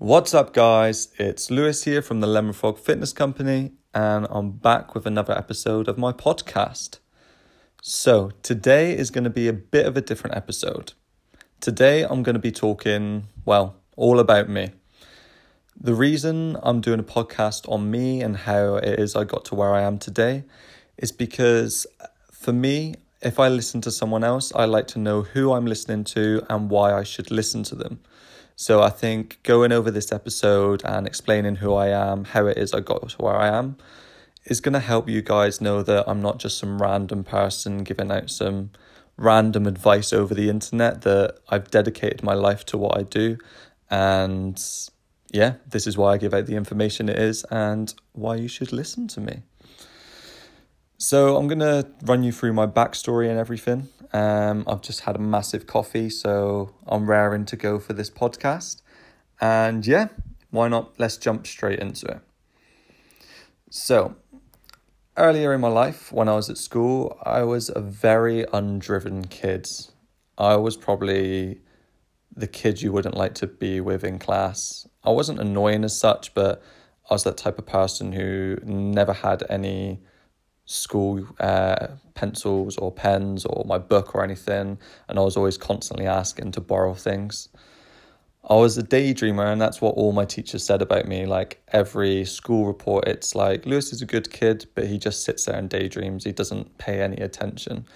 What's up, guys? It's Louis here from the Lemon Frog Fitness Company, and I'm back with another episode of my podcast. So, today is going to be a bit of a different episode. Today, I'm going to be talking, well, all about me. The reason I'm doing a podcast on me and how it is I got to where I am today is because for me, if I listen to someone else, I like to know who I'm listening to and why I should listen to them. So I think going over this episode and explaining who I am, how it is I got to where I am, is going to help you guys know that I'm not just some random person giving out some random advice over the internet, that I've dedicated my life to what I do. And yeah, this is why I give out the information it is and why you should listen to me. So I'm to run you through my backstory and everything. Um, I've just had a massive coffee, so I'm raring to go for this podcast. And yeah, why not? Let's jump straight into it. So, earlier in my life, when I was at school, I was a very undriven kid. I was probably the kid you wouldn't like to be with in class. I wasn't annoying as such, but I was that type of person who never had any school uh, pencils or pens or my book or anything, and I was always constantly asking to borrow things. I was a daydreamer, and that's what all my teachers said about me. Like every school report, it's like Louis is a good kid, but he just sits there and daydreams. He doesn't pay any attention.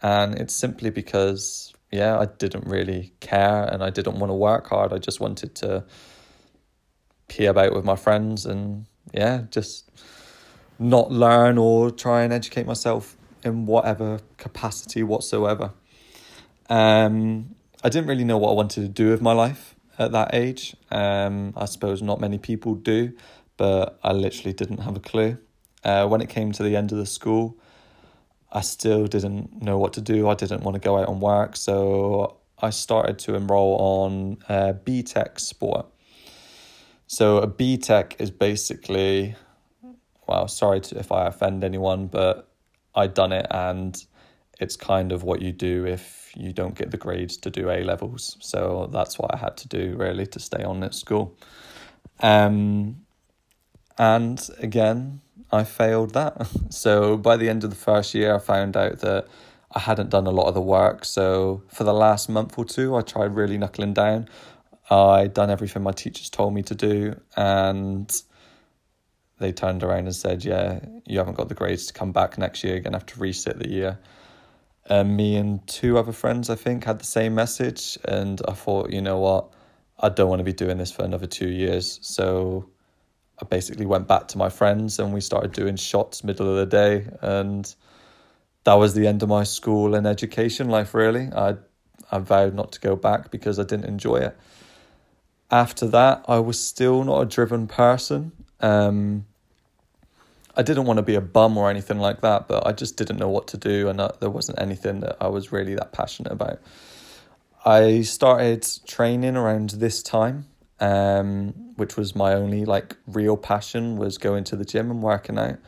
And it's simply because, yeah, I didn't really care and I didn't want to work hard. I just wanted to pee about with my friends and, yeah, just not learn or try and educate myself in whatever capacity whatsoever. Um, I didn't really know what I wanted to do with my life at that age. Um, I suppose not many people do, but I literally didn't have a clue. Uh, when it came to the end of the school, I still didn't know what to do. I didn't want to go out and work, so I started to enroll on uh, BTEC sport. So a BTEC is basically well, sorry to, if I offend anyone, but I'd done it and it's kind of what you do if you don't get the grades to do A levels. So that's what I had to do really to stay on at school. Um, and again, I failed that. So by the end of the first year, I found out that I hadn't done a lot of the work. So for the last month or two, I tried really knuckling down. I'd done everything my teachers told me to do, and they turned around and said, "Yeah, you haven't got the grades to come back next year. You're gonna have to resit the year." And me and two other friends, I think, had the same message, and I thought, you know what, I don't want to be doing this for another two years. So I basically went back to my friends, and we started doing shots middle of the day, and that was the end of my school and education life. Really, I I vowed not to go back because I didn't enjoy it. After that, I was still not a driven person. Um, I didn't want to be a bum or anything like that, but I just didn't know what to do, and there wasn't anything that I was really that passionate about. I started training around this time, um, which was my only like real passion was going to the gym and working out.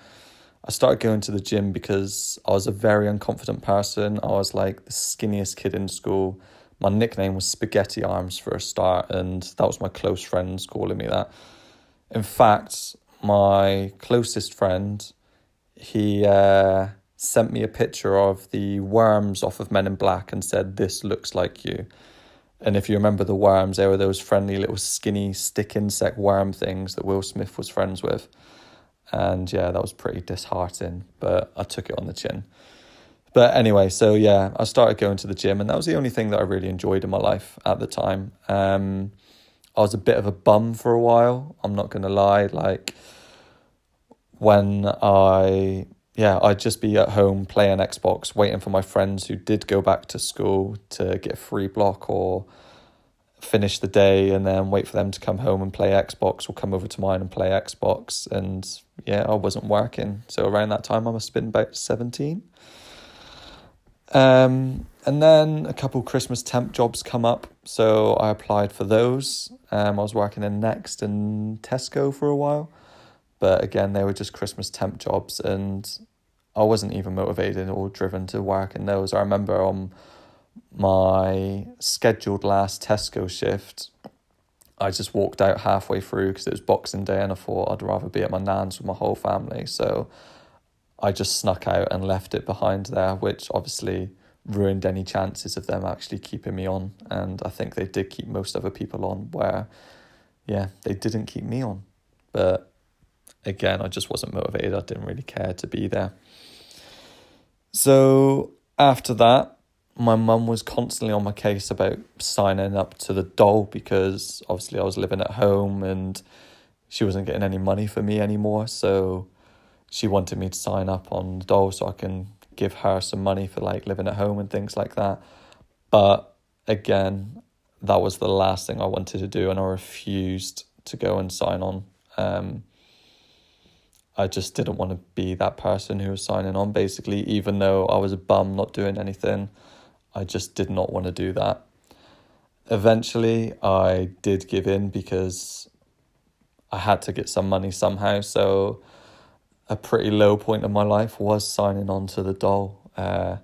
I started going to the gym because I was a very unconfident person. I was like the skinniest kid in school. My nickname was Spaghetti Arms for a start, and that was my close friends calling me that. In fact, my closest friend, he uh, sent me a picture of the worms off of Men in Black and said, This looks like you. And if you remember the worms, they were those friendly little skinny stick insect worm things that Will Smith was friends with. And yeah, that was pretty disheartening, but I took it on the chin. But anyway, so yeah, I started going to the gym, and that was the only thing that I really enjoyed in my life at the time. Um, I was a bit of a bum for a while. I'm not gonna lie. Like when I yeah, I'd just be at home playing Xbox, waiting for my friends who did go back to school to get a free block or finish the day and then wait for them to come home and play Xbox or come over to mine and play Xbox. And yeah, I wasn't working. So around that time, I must have been about 17. Um, and then a couple Christmas temp jobs come up, so I applied for those. Um, I was working in Next and Tesco for a while, but again, they were just Christmas temp jobs, and I wasn't even motivated or driven to work in those. I remember on my scheduled last Tesco shift, I just walked out halfway through because it was Boxing Day and I thought I'd rather be at my nan's with my whole family. So I just snuck out and left it behind there, which obviously ruined any chances of them actually keeping me on. And I think they did keep most other people on, where, yeah, they didn't keep me on. But again, I just wasn't motivated. I didn't really care to be there. So after that, my mum was constantly on my case about signing up to the doll because obviously I was living at home and she wasn't getting any money for me anymore. So she wanted me to sign up on the dole so I can give her some money for like living at home and things like that. But again, that was the last thing I wanted to do and I refused to go and sign on. Um, I just didn't want to be that person who was signing on basically, even though I was a bum not doing anything. I just did not want to do that. Eventually, I did give in because I had to get some money somehow. So, a pretty low point of my life was signing on to the doll. Uh,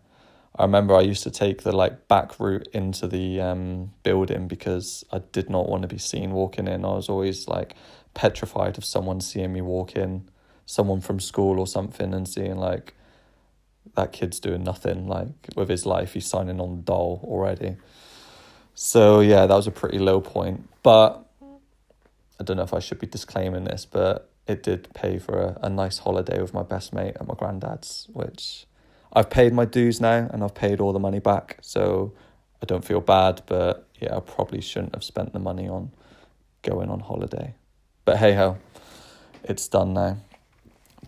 I remember I used to take the like back route into the um, building because I did not want to be seen walking in. I was always like petrified of someone seeing me walk in, someone from school or something, and seeing like that kid's doing nothing like with his life. He's signing on dole already. So yeah, that was a pretty low point. But I don't know if I should be disclaiming this, but it did pay for a, a nice holiday with my best mate at my granddad's, which I've paid my dues now and I've paid all the money back. So I don't feel bad, but yeah, I probably shouldn't have spent the money on going on holiday. But hey ho, it's done now.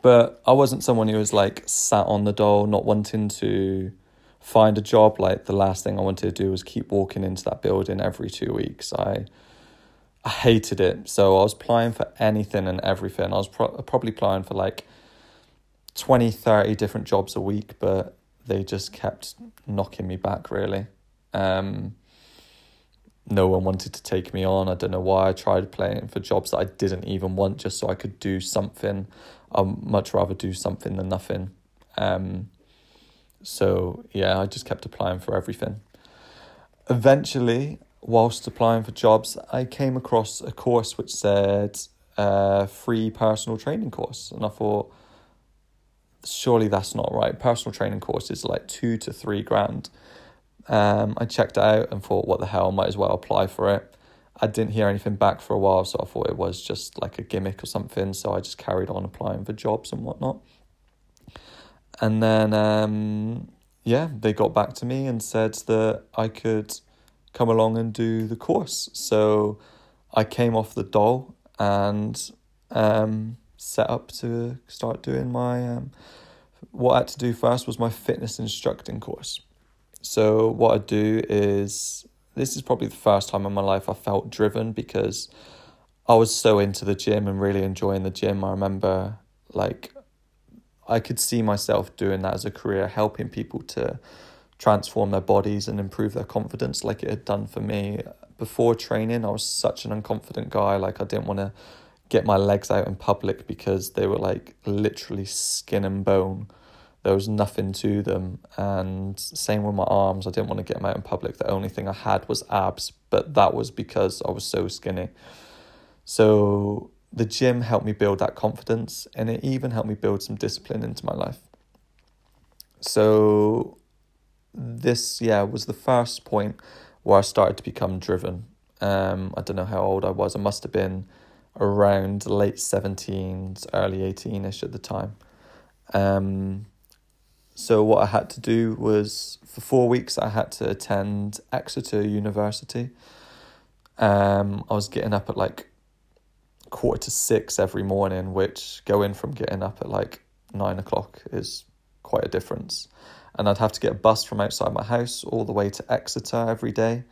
But I wasn't someone who was like sat on the dole, not wanting to find a job. Like the last thing I wanted to do was keep walking into that building every two weeks. I I hated it. So I was applying for anything and everything. I was pro- probably applying for like 20, 30 different jobs a week, but they just kept knocking me back really. Um, no one wanted to take me on. I don't know why. I tried playing for jobs that I didn't even want just so I could do something. I'd much rather do something than nothing. Um, so yeah, I just kept applying for everything. Eventually, whilst applying for jobs, I came across a course which said uh, free personal training course, and I thought, surely that's not right. Personal training course is like two to three grand. Um, I checked out and thought, what the hell, might as well apply for it. I didn't hear anything back for a while, so I thought it was just like a gimmick or something. So I just carried on applying for jobs and whatnot. And then, um, yeah, they got back to me and said that I could come along and do the course. So I came off the doll and um, set up to start doing my. Um, what I had to do first was my fitness instructing course. So what I do is this is probably the first time in my life I felt driven because I was so into the gym and really enjoying the gym. I remember like I could see myself doing that as a career, helping people to transform their bodies and improve their confidence like it had done for me. Before training, I was such an unconfident guy. Like I didn't want to get my legs out in public because they were like literally skin and bone there was nothing to them. And same with my arms. I didn't want to get them out in public. The only thing I had was abs, but that was because I was so skinny. So the gym helped me build that confidence and it even helped me build some discipline into my life. So this, yeah, was the first point where I started to become driven. Um, I don't know how old I was. I must have been around late 17s, early 18ish at the time. Um, so what I had to do was for four weeks I had to attend Exeter University. Um, I was getting up at like quarter to six every morning, which going from getting up at like nine o'clock is quite a difference. And I'd have to get a bus from outside my house all the way to Exeter every day.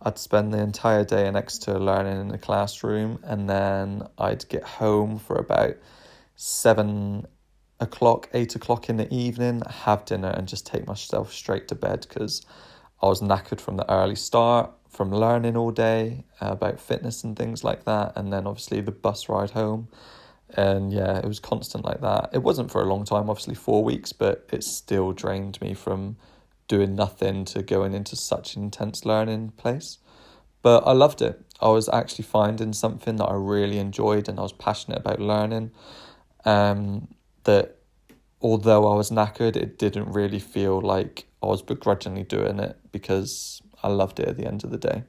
I'd spend the entire day in Exeter learning in the classroom, and then I'd get home for about seven, o'clock, eight o'clock in the evening, have dinner, and just take myself straight to bed because I was knackered from the early start, from learning all day about fitness and things like that, and then obviously the bus ride home. And yeah, it was constant like that. It wasn't for a long time, obviously four weeks, but it still drained me from doing nothing to going into such an intense learning place. But I loved it. I was actually finding something that I really enjoyed and I was passionate about learning. Um, that although I was knackered, it didn't really feel like I was begrudgingly doing it because I loved it at the end of the day.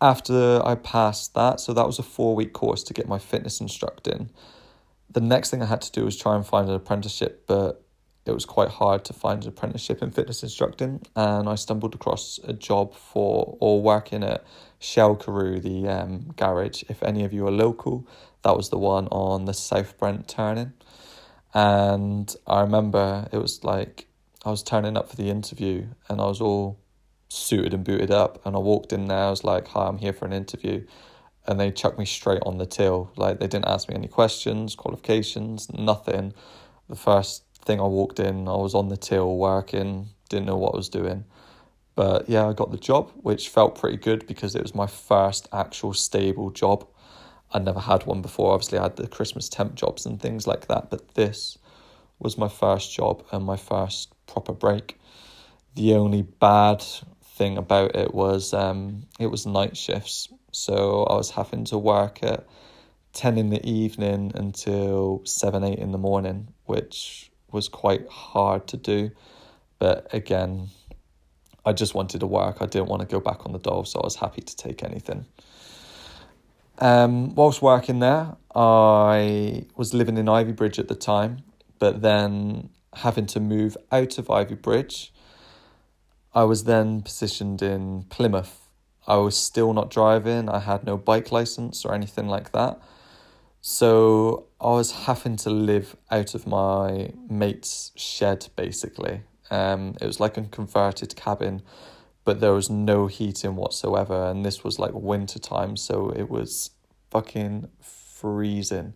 After I passed that, so that was a four week course to get my fitness instructing. The next thing I had to do was try and find an apprenticeship, but it was quite hard to find an apprenticeship in fitness instructing. And I stumbled across a job for or working at Shell Carew, the um, garage. If any of you are local, that was the one on the South Brent turning. And I remember it was like I was turning up for the interview and I was all suited and booted up. And I walked in there, I was like, Hi, I'm here for an interview. And they chucked me straight on the till. Like they didn't ask me any questions, qualifications, nothing. The first thing I walked in, I was on the till working, didn't know what I was doing. But yeah, I got the job, which felt pretty good because it was my first actual stable job. I'd never had one before. Obviously, I had the Christmas temp jobs and things like that, but this was my first job and my first proper break. The only bad thing about it was um, it was night shifts, so I was having to work at ten in the evening until seven eight in the morning, which was quite hard to do. But again, I just wanted to work. I didn't want to go back on the dole, so I was happy to take anything. Um, whilst working there, I was living in Ivybridge at the time, but then having to move out of Ivybridge, I was then positioned in Plymouth. I was still not driving, I had no bike license or anything like that. So I was having to live out of my mate's shed basically. Um, it was like a converted cabin but there was no heating whatsoever and this was like winter time so it was fucking freezing.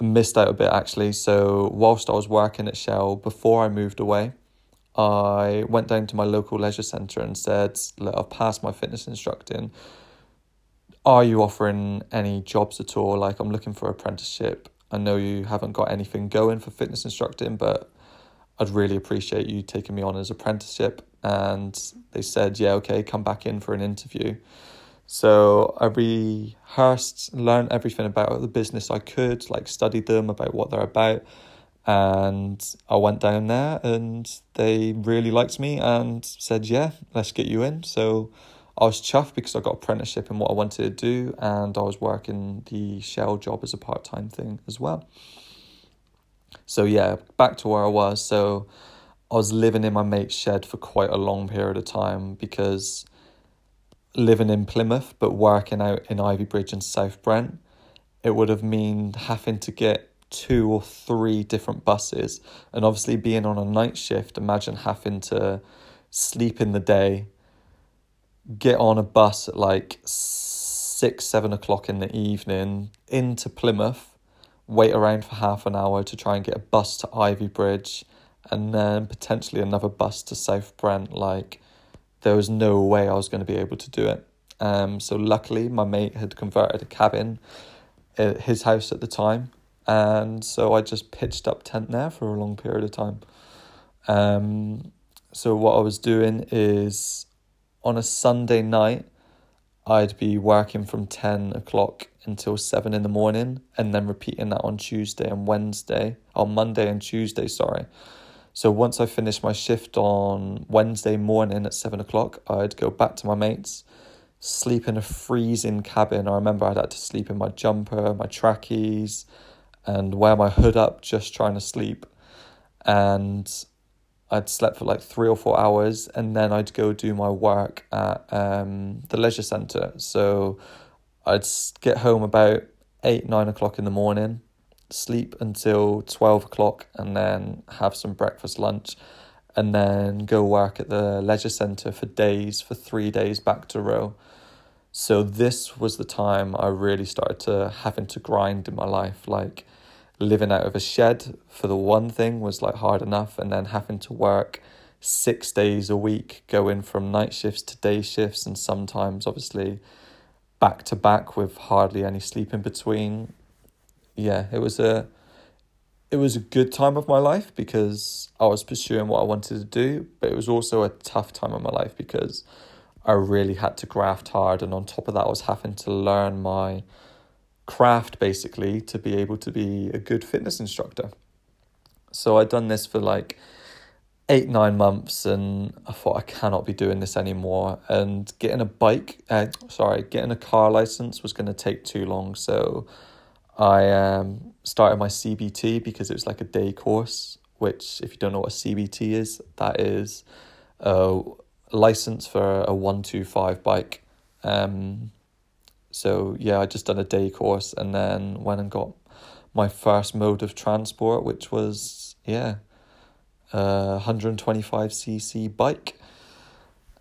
I missed out a bit actually. So whilst i was working at shell before i moved away i went down to my local leisure centre and said look i've passed my fitness instructing. Are you offering any jobs at all? Like i'm looking for apprenticeship. I know you haven't got anything going for fitness instructing but I'd really appreciate you taking me on as apprenticeship. And they said, yeah, okay, come back in for an interview. So I rehearsed, learned everything about the business I could, like studied them about what they're about. And I went down there and they really liked me and said, yeah, let's get you in. So I was chuffed because I got apprenticeship in what I wanted to do and I was working the shell job as a part time thing as well. So yeah, back to where I was. So I was living in my mate's shed for quite a long period of time because living in Plymouth but working out in Ivybridge and South Brent, it would have mean having to get two or three different buses. And obviously being on a night shift, imagine having to sleep in the day, get on a bus at like six, seven o'clock in the evening into Plymouth wait around for half an hour to try and get a bus to Ivybridge and then potentially another bus to South Brent. Like, there was no way I was going to be able to do it. Um, so, luckily, my mate had converted a cabin at his house at the time. And so I just pitched up tent there for a long period of time. Um, so, what I was doing is on a Sunday night, I'd be working from 10 o'clock until 7 in the morning and then repeating that on Tuesday and Wednesday, on Monday and Tuesday, sorry. So once I finished my shift on Wednesday morning at 7 o'clock, I'd go back to my mates, sleep in a freezing cabin. I remember I'd had to sleep in my jumper, my trackies, and wear my hood up just trying to sleep. And I'd slept for like three or four hours, and then I'd go do my work at um, the leisure centre. So I'd get home about eight, nine o'clock in the morning, sleep until 12 o'clock, and then have some breakfast, lunch, and then go work at the leisure centre for days, for three days back to row. So this was the time I really started to having to grind in my life. Like living out of a shed for the one thing was like hard enough and then having to work six days a week going from night shifts to day shifts and sometimes obviously back to back with hardly any sleep in between yeah it was a it was a good time of my life because I was pursuing what I wanted to do but it was also a tough time of my life because I really had to graft hard. And on top of that, I was having to learn my craft basically to be able to be a good fitness instructor. So I'd done this for like eight, nine months, and I thought I cannot be doing this anymore. And getting a bike, uh, sorry, getting a car license was going to take too long. So I um, started my CBT because it was like a day course, which, if you don't know what a CBT is, that is a license for a 125 bike. Um, so, yeah, I just done a day course and then went and got my first mode of transport, which was, yeah, a 125cc bike.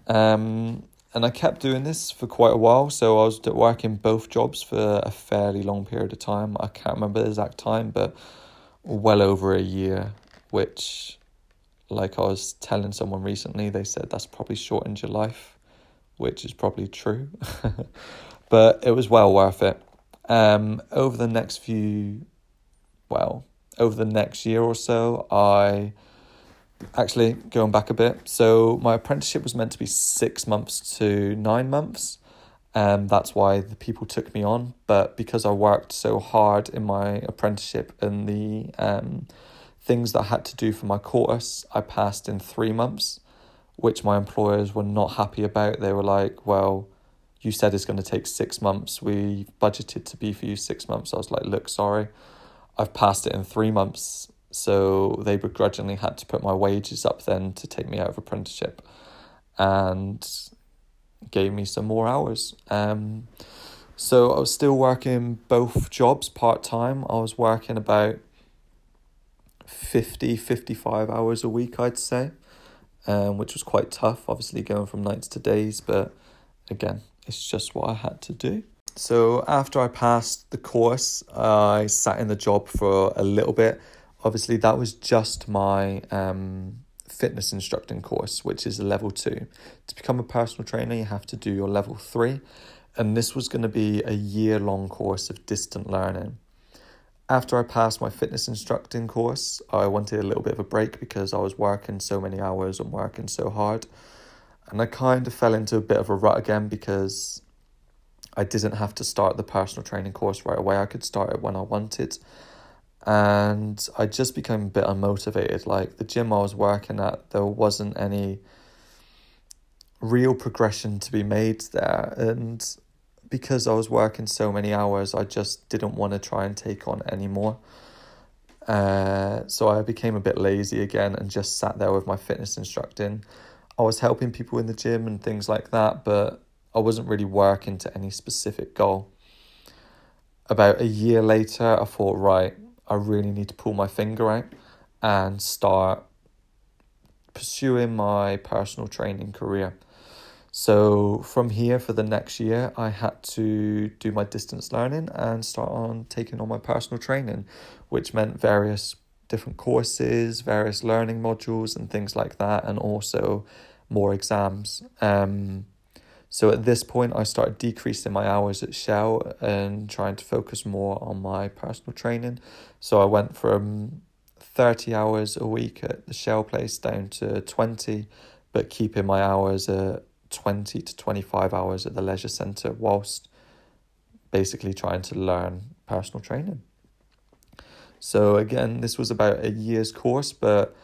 Um, and I kept doing this for quite a while. So I was working both jobs for a fairly long period of time. I can't remember the exact time, but well over a year, which, like I was telling someone recently, they said that's probably shortened your life, which is probably true. but it was well worth it. Um, over the next few, well, over the next year or so, I actually going back a bit. So my apprenticeship was meant to be six months to nine months. and that's why the people took me on. But because I worked so hard in my apprenticeship and the um, things that I had to do for my course, I passed in three months, which my employers were not happy about. They were like, well, you said it's going to take six months. We budgeted to be for you six months. I was like, look, sorry, I've passed it in three months so they begrudgingly had to put my wages up then to take me out of apprenticeship and gave me some more hours. Um, so I was still working both jobs part time. I was working about 50, 55 hours a week, I'd say, um, which was quite tough, obviously going from nights to days, but again, it's just what I had to do. So after I passed the course, I sat in the job for a little bit obviously that was just my um, fitness instructing course, which is a level two. To become a personal trainer, you have to do your level three, and this was going to be a year long course of distant learning. After I passed my fitness instructing course, I wanted a little bit of a break because I was working so many hours and working so hard. And I kind of fell into a bit of a rut again because I didn't have to start the personal training course right away. I could start it when I wanted and I just became a bit unmotivated. Like the gym I was working at, there wasn't any real progression to be made there. And because I was working so many hours, I just didn't want to try and take on any more. Uh, so I became a bit lazy again and just sat there with my fitness instructing. I was helping people in the gym and things like that, but I wasn't really working to any specific goal. About a year later, I thought, right, I really need to pull my finger out and start pursuing my personal training career. So from here for the next year, I had to do my distance learning and start on taking on my personal training, which meant various different courses, various learning modules, and things like that, and also more exams. Um, so at this point, I started decreasing my hours at Shell and trying to focus more on my personal training. So I went from 30 hours a week at the Shell place down to 20, but keeping my hours at 20 to 25 hours at the leisure centre whilst basically trying to learn personal training. So again, this was about a year's course, but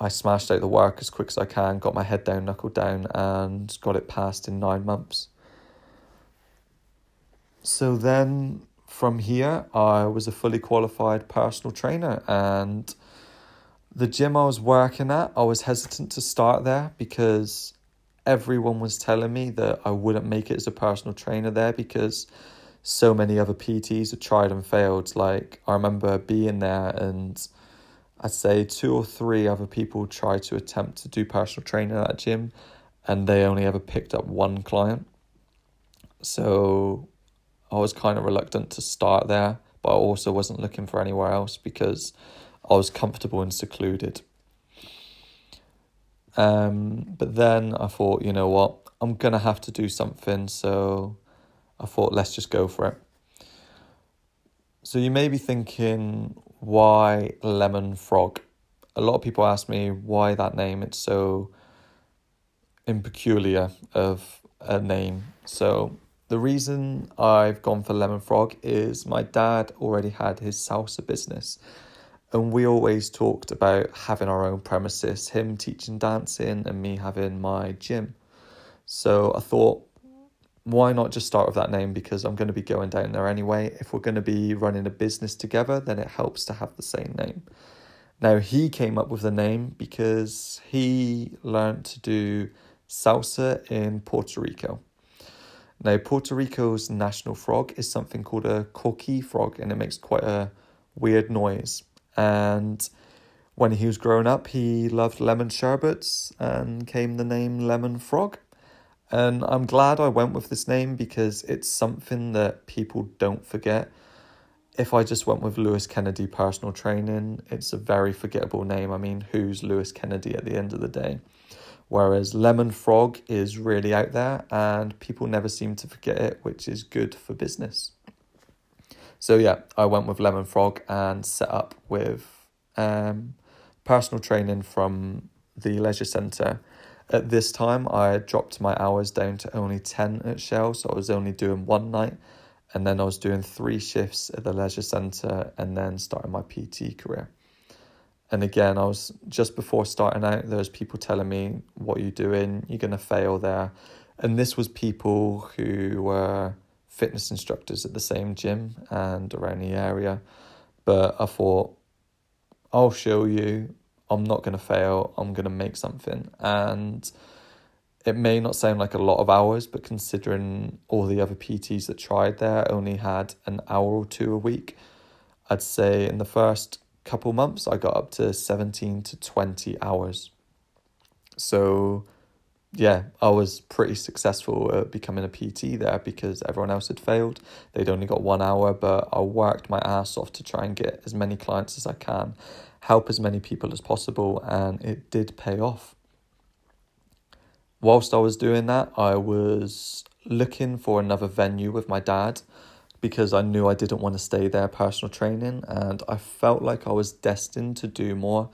I smashed out the work as quick as I can, got my head down, knuckled down, and got it passed in nine months. So then from here, I was a fully qualified personal trainer, and the gym I was working at, I was hesitant to start there because everyone was telling me that I wouldn't make it as a personal trainer there because so many other PTs had tried and failed. Like, I remember being there and I'd say two or three other people tried to attempt to do personal training at that gym and they only ever picked up one client. So I was kind of reluctant to start there, but I also wasn't looking for anywhere else because I was comfortable and secluded. Um, but then I thought, you know what, I'm gonna have to do something, so I thought, let's just go for it. So you may be thinking, why Lemon Frog? A lot of people ask me why that name. It's so impeculiar of a name. So the reason I've gone for Lemon Frog is my dad already had his salsa business. And we always talked about having our own premises, him teaching dancing and me having my gym. So I thought, why not just start with that name? Because I'm going to be going down there anyway. If we're going to be running a business together, then it helps to have the same name. Now, he came up with the name because he learned to do salsa in Puerto Rico. Now, Puerto Rico's national frog is something called a coqui frog, and it makes quite a weird noise. And when he was growing up, he loved lemon sherbets and came the name Lemon Frog. And I'm glad I went with this name because it's something that people don't forget. If I just went with Louis Kennedy personal training, it's a very forgettable name. I mean, who's Louis Kennedy at the end of the day? Whereas Lemon Frog is really out there and people never seem to forget it, which is good for business. So yeah, I went with Lemon Frog and set up with um, personal training from the leisure centre. At this time, I dropped my hours down to only 10 at Shell, so I was only doing one night, and then I was doing three shifts at the leisure centre and then starting my PT career. And again, I was just before starting out, there was people telling me, What are you doing? You're going to fail there. And this was people who were fitness instructors at the same gym and around the area. But I thought, I'll show you. I'm not going to fail. I'm going to make something. And it may not sound like a lot of hours, but considering all the other PTs that tried there only had an hour or two a week, I'd say in the first couple months, I got up to 17 to 20 hours. So, yeah, I was pretty successful at becoming a PT there because everyone else had failed. They'd only got one hour, but I worked my ass off to try and get as many clients as I can, help as many people as possible, and it did pay off. Whilst I was doing that, I was looking for another venue with my dad because I knew I didn't want to stay there personal training and I felt like I was destined to do more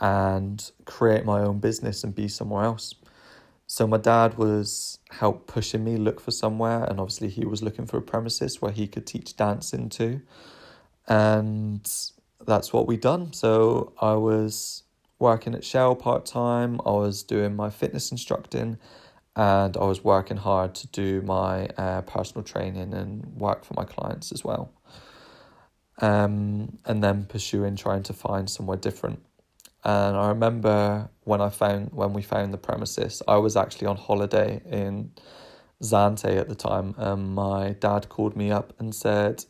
and create my own business and be somewhere else. So my dad was help pushing me look for somewhere and obviously he was looking for a premises where he could teach dancing too. And that's what we done. So I was working at Shell part time, I was doing my fitness instructing and I was working hard to do my uh, personal training and work for my clients as well. Um, and then pursuing trying to find somewhere different. And I remember when I found when we found the premises, I was actually on holiday in Zante at the time, and my dad called me up and said,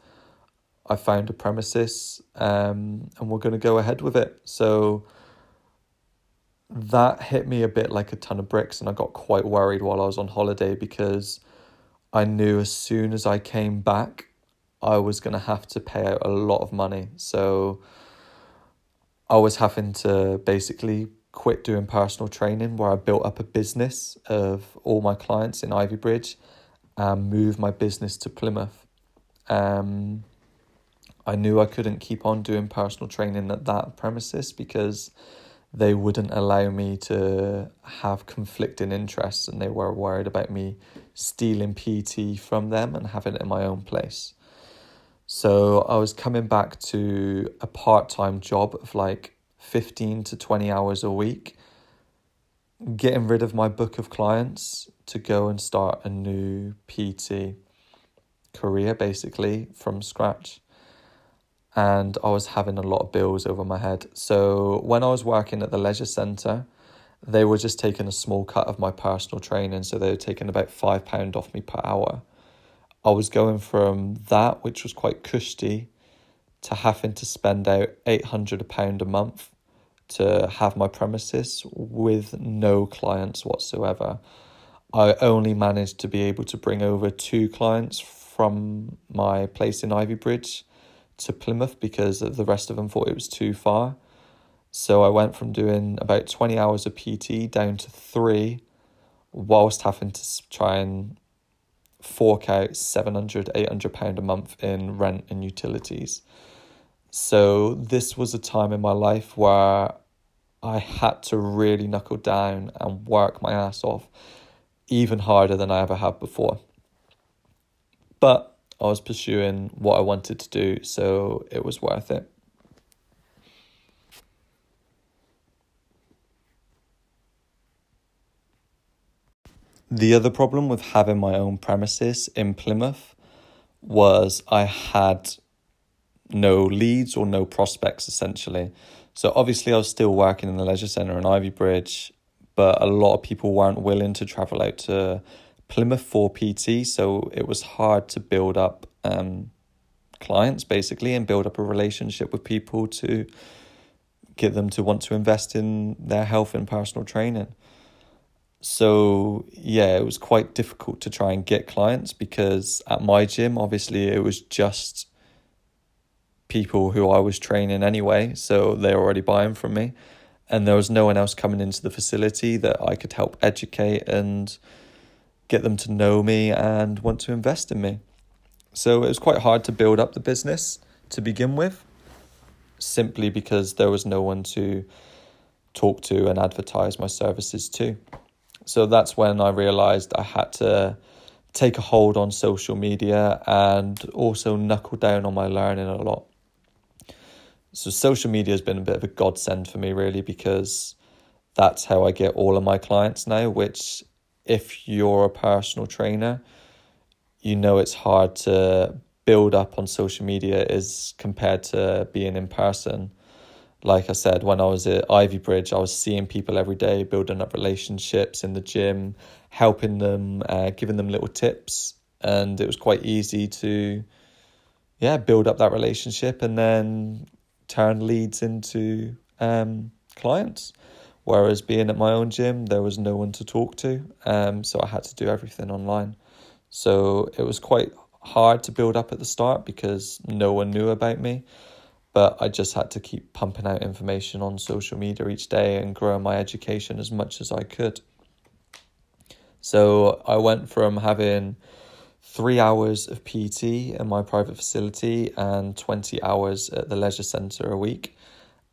"I found a premises, um, and we're going to go ahead with it." So that hit me a bit like a ton of bricks and I got quite worried while I was on holiday because I knew as soon as I came back I was going to have to pay out a lot of money. So I was having to basically quit doing personal training where I built up a business of all my clients in Ivybridge and move my business to Plymouth. Um, I knew I couldn't keep on doing personal training at that premises because they wouldn't allow me to have conflicting interests and they were worried about me stealing PT from them and having it in my own place. So I was coming back to a part time job of like 15 to 20 hours a week, getting rid of my book of clients to go and start a new PT career basically from scratch and I was having a lot of bills over my head. So when I was working at the leisure centre, they were just taking a small cut of my personal training, so they were taking about five pound off me per hour. I was going from that, which was quite cushy, to having to spend out eight hundred a pound a month to have my premises with no clients whatsoever. I only managed to be able to bring over two clients from my place in Ivybridge to Plymouth because the rest of them thought it was too far. So I went from doing about 20 hours of PT down to three, whilst having to try and fork out 700, 800 pound a month in rent and utilities. So this was a time in my life where I had to really knuckle down and work my ass off. even harder than I ever have before. But I was pursuing what I wanted to do, so it was worth it. The other problem with having my own premises in Plymouth was I had no leads or no prospects essentially. So obviously I was still working in the leisure centre in Ivybridge, but a lot of people weren't willing to travel out to Plymouth for PT, so it was hard to build up um, clients basically and build up a relationship with people to get them to want to invest in their health and personal training. So yeah, it was quite difficult to try and get clients because at my gym, obviously, it was just people who I was training anyway, so they're already buying from me, and there was no one else coming into the facility that I could help educate and get them to know me and want to invest in me. So it was quite hard to build up the business to begin with, simply because there was no one to talk to and advertise my services to. So that's when I realized I had to take a hold on social media and also knuckle down on my learning a lot. So social media has been a bit of a godsend for me really because that's how I get all of my clients now, which if you're a personal trainer, you know it's hard to build up on social media as compared to being in person like I said, when I was at Ivybridge, I was seeing people every day, building up relationships in the gym, helping them, uh, giving them little tips, and it was quite easy to, yeah, build up that relationship and then turn leads into um, clients. Whereas being at my own gym, there was no one to talk to, um, so I had to do everything online. So it was quite hard to build up at the start because no one knew about me but I just had to keep pumping out information on social media each day and growing my education as much as I could. So I went from having three hours of PT in my private facility and 20 hours at the leisure centre a week.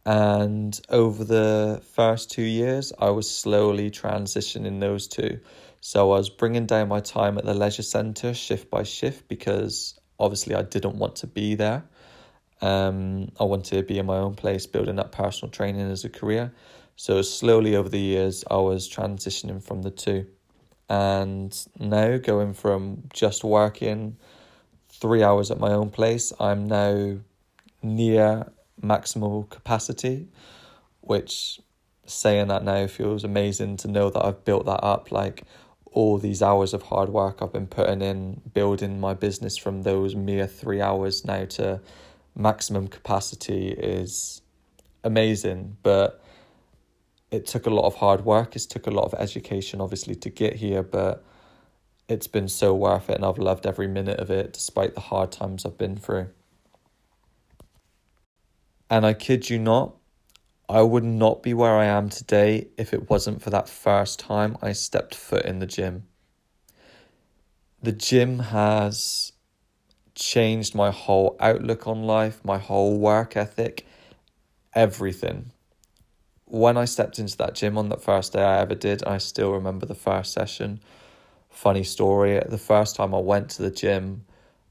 And over the first two years, I was slowly transitioning those two. So I was bringing down my time at the leisure centre shift by shift because obviously I didn't want to be there. Um, I wanted to be in my own place, building up personal training as a career. So slowly over the years, I was transitioning from the two. And now going from just working three hours at my own place, I'm now near maximal capacity, which saying that now feels amazing to know that I've built that up. Like all these hours of hard work I've been putting in, building my business from those mere three hours now to maximum capacity is amazing, but it took a lot of hard work. It took a lot of education, obviously, to get here, but it's been so worth it, and I've loved every minute of it, despite the hard times I've been through. And I kid you not, I would not be where I am today if it wasn't for that first time I stepped foot in the gym. The gym has changed my whole outlook on life, my whole work ethic, everything. When I stepped into that gym on that first day I ever did, I still remember the first session. Funny story, the first time I went to the gym,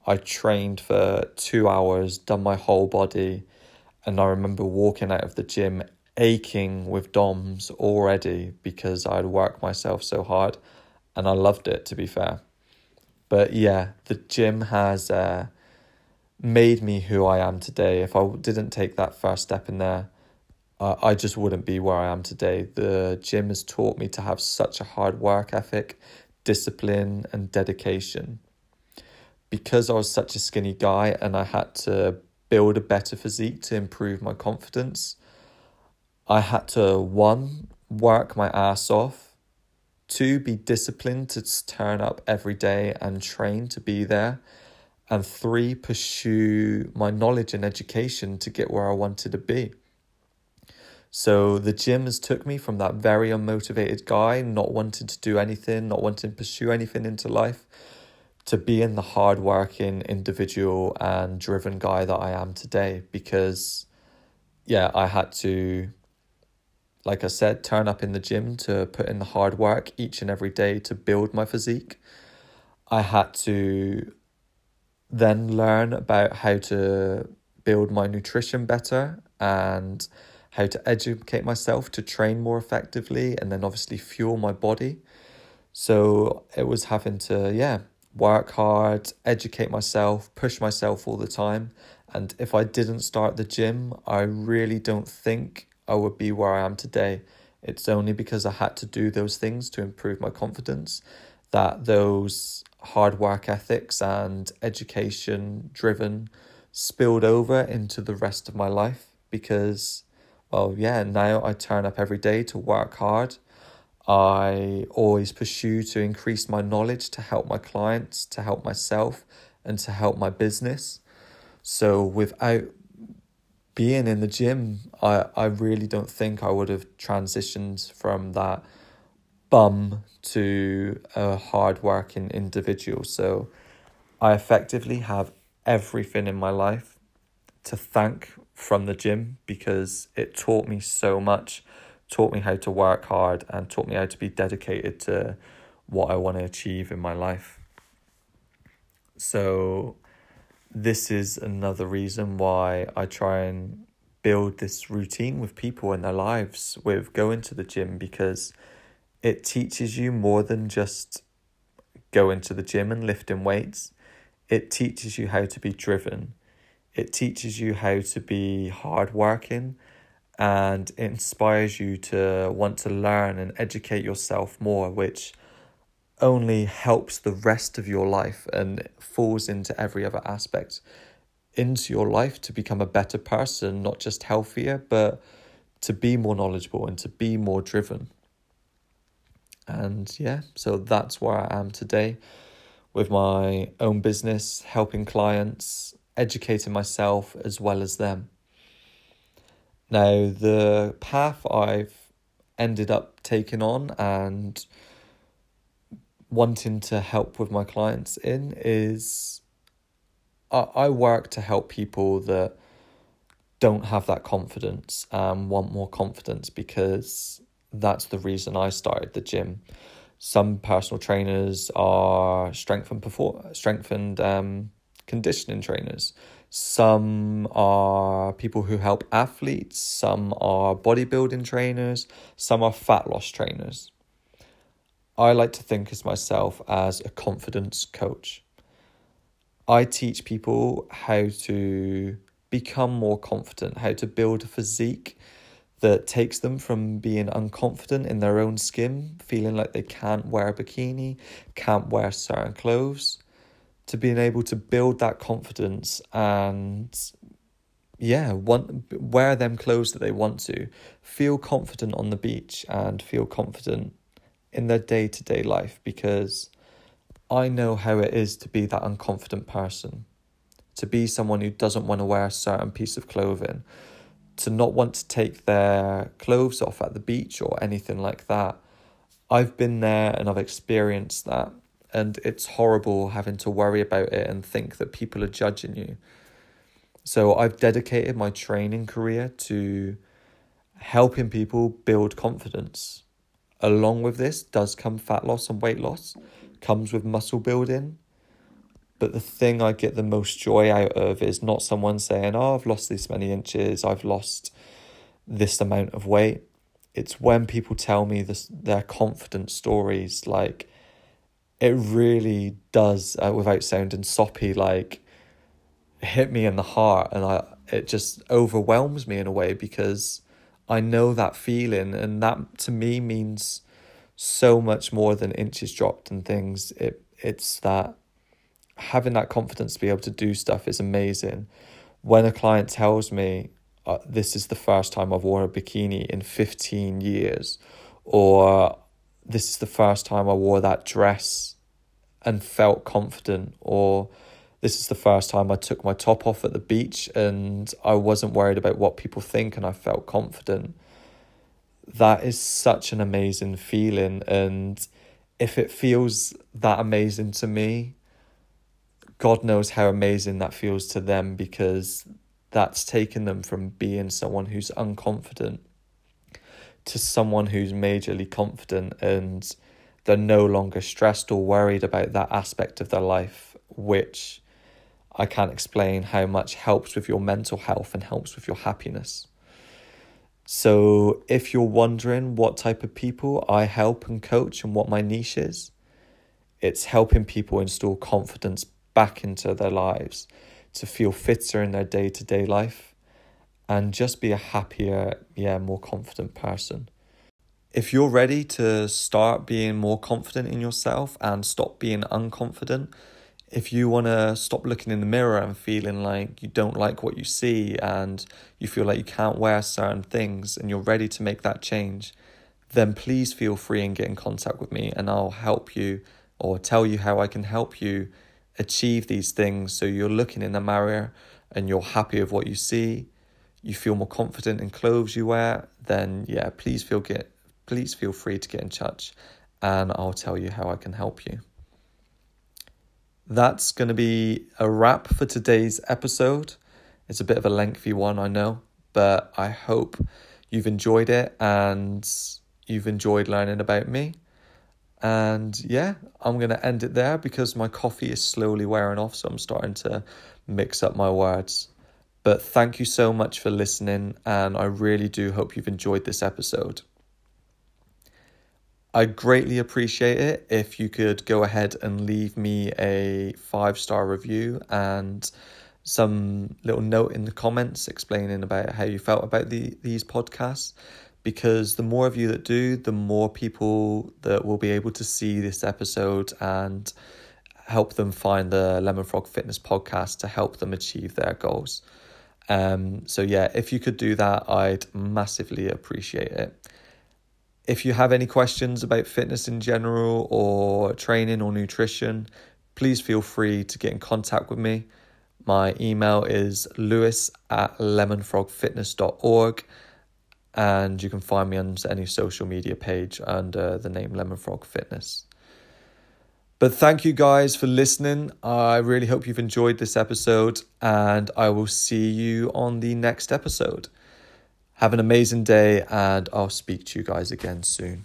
I trained for two hours, done my whole body, and I remember walking out of the gym aching with DOMS already because I'd worked myself so hard and I loved it to be fair. But yeah, the gym has uh, made me who I am today. If I didn't take that first step in there, I just wouldn't be where I am today. The gym has taught me to have such a hard work ethic, discipline, and dedication. Because I was such a skinny guy and I had to build a better physique to improve my confidence, I had to one, work my ass off Two, be disciplined to turn up every day and train to be there. And three, pursue my knowledge and education to get where I wanted to be. So the gym has took me from that very unmotivated guy, not wanting to do anything, not wanting to pursue anything into life, to being the hardworking individual and driven guy that I am today. Because, yeah, I had to like I said, turn up in the gym to put in the hard work each and every day to build my physique. I had to then learn about how to build my nutrition better and how to educate myself to train more effectively and then obviously fuel my body. So it was having to, yeah, work hard, educate myself, push myself all the time. And if I didn't start the gym, I really don't think I would be where I am today. It's only because I had to do those things to improve my confidence that those hard work ethics and education driven spilled over into the rest of my life because well yeah now I turn up every day to work hard I always pursue to increase my knowledge to help my clients to help myself and to help my business so without being in the gym I I really don't think I would have transitioned from that bum to a hard-working individual. So I effectively have everything in my life to thank from the gym because it taught me so much, taught me how to work hard and taught me how to be dedicated to what I want to achieve in my life. So this is another reason why I try and build this routine with people in their lives with going to the gym because it teaches you more than just going to the gym and lifting weights. It teaches you how to be driven. It teaches you how to be hardworking and it inspires you to want to learn and educate yourself more, which only helps the rest of your life and falls into every other aspect into your life to become a better person, not just healthier, but to be more knowledgeable and to be more driven. And yeah, so that's where I am today with my own business, helping clients, educating myself as well as them. Now, the path I've ended up taking on and wanting to help with my clients in is I, I work to help people that don't have that confidence and want more confidence because that's the reason I started the gym. Some personal trainers are strength and perform strength and um, conditioning trainers. Some are people who help athletes. Some are bodybuilding trainers. Some are fat loss trainers. I like to think of myself as a confidence coach. I teach people how to become more confident, how to build a physique that takes them from being unconfident in their own skin, feeling like they can't wear a bikini, can't wear certain clothes, to being able to build that confidence and yeah, want wear them clothes that they want to, feel confident on the beach and feel confident in their day to day life because I know how it is to be that unconfident person, to be someone who doesn't want to wear a certain piece of clothing to not want to take their clothes off at the beach or anything like that. I've been there and I've experienced that. And it's horrible having to worry about it and think that people are judging you. So I've dedicated my training career to helping people build confidence. Along with this does come fat loss and weight loss, comes with muscle building, but the thing I get the most joy out of is not someone saying, Oh, I've lost this many inches, I've lost this amount of weight. It's when people tell me this, their confident stories, like it really does, uh, without sounding soppy, like hit me in the heart, and I it just overwhelms me in a way because I know that feeling, and that to me means so much more than inches dropped and things. It it's that having that confidence to be able to do stuff is amazing. When a client tells me, uh, this is the first time I've worn a bikini in 15 years, or this is the first time I wore that dress and felt confident, or this is the first time I took my top off at the beach and I wasn't worried about what people think and I felt confident. That is such an amazing feeling. And if it feels that amazing to me, God knows how amazing that feels to them because that's taken them from being someone who's unconfident to someone who's majorly confident and they're no longer stressed or worried about that aspect of their life, which I can't explain how much helps with your mental health and helps with your happiness. So, if you're wondering what type of people I help and coach and what my niche is, it's helping people install confidence back into their lives to feel fitter in their day to day life and just be a happier, yeah, more confident person. If you're ready to start being more confident in yourself and stop being unconfident, if you want to stop looking in the mirror and feeling like you don't like what you see and you feel like you can't wear certain things and you're ready to make that change, then please feel free and get in contact with me and I'll help you or tell you how I can help you achieve these things so you're looking in the mirror and you're happy with what you see, you feel more confident in clothes you wear, then yeah, please feel get please feel free to get in touch and I'll tell you how I can help you that's going to be a wrap for today's episode. It's a bit of a lengthy one, I know, but I hope you've enjoyed it and you've enjoyed learning about me. And yeah, I'm going to end it there because my coffee is slowly wearing off, so I'm starting to mix up my words. But thank you so much for listening, and I really do hope you've enjoyed this episode. I greatly appreciate it if you could go ahead and leave me a five star review and some little note in the comments explaining about how you felt about the these podcasts because the more of you that do the more people that will be able to see this episode and help them find the lemon frog fitness podcast to help them achieve their goals um so yeah if you could do that i'd massively appreciate it if you have any questions about fitness in general or training or nutrition, please feel free to get in contact with me. My email is lewis at lemonfrogfitness.org and you can find me on any social media page under the name Lemon Frog Fitness. But thank you guys for listening. I really hope you've enjoyed this episode and I will see you on the next episode. Have an amazing day, and I'll speak to you guys again soon.